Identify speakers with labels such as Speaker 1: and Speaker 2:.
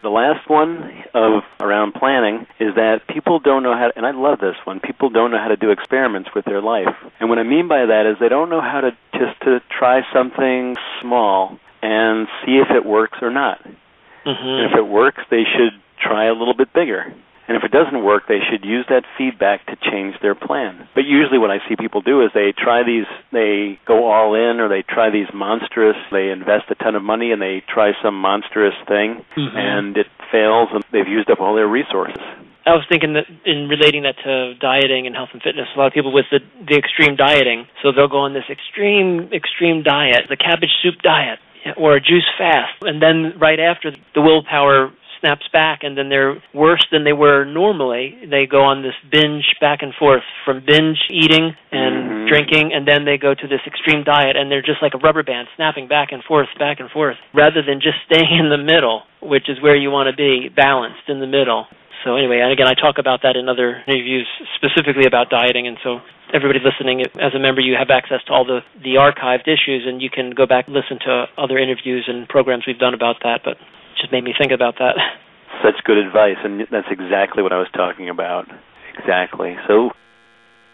Speaker 1: The last one of around planning is that people don't know how, to, and I love this one. People don't know how to do experiments with their life, and what I mean by that is they don't know how to just to try something small and see if it works or not.
Speaker 2: Mm-hmm.
Speaker 1: And if it works, they should try a little bit bigger. And if it doesn't work, they should use that feedback to change their plan. But usually what I see people do is they try these, they go all in or they try these monstrous, they invest a ton of money and they try some monstrous thing
Speaker 2: Mhm.
Speaker 1: and it fails and they've used up all their resources.
Speaker 2: I was thinking that in relating that to dieting and health and fitness, a lot of people with the the extreme dieting, so they'll go on this extreme extreme diet, the cabbage soup diet, or a juice fast, and then right after the willpower snaps back and then they're worse than they were normally. They go on this binge back and forth from binge eating and
Speaker 1: Mhm.
Speaker 2: drinking and then they go to this extreme diet and they're just like a rubber band snapping back and forth, back and forth, rather than just staying in the middle, which is where you want to be, balanced in the middle. So anyway, and again, I talk about that in other interviews specifically about dieting, and so everybody listening, as a member, you have access to all the the archived issues, and you can go back and listen to other interviews and programs we've done about that. But just made me think about that.
Speaker 1: Such good advice and that's exactly what I was talking about. Exactly. So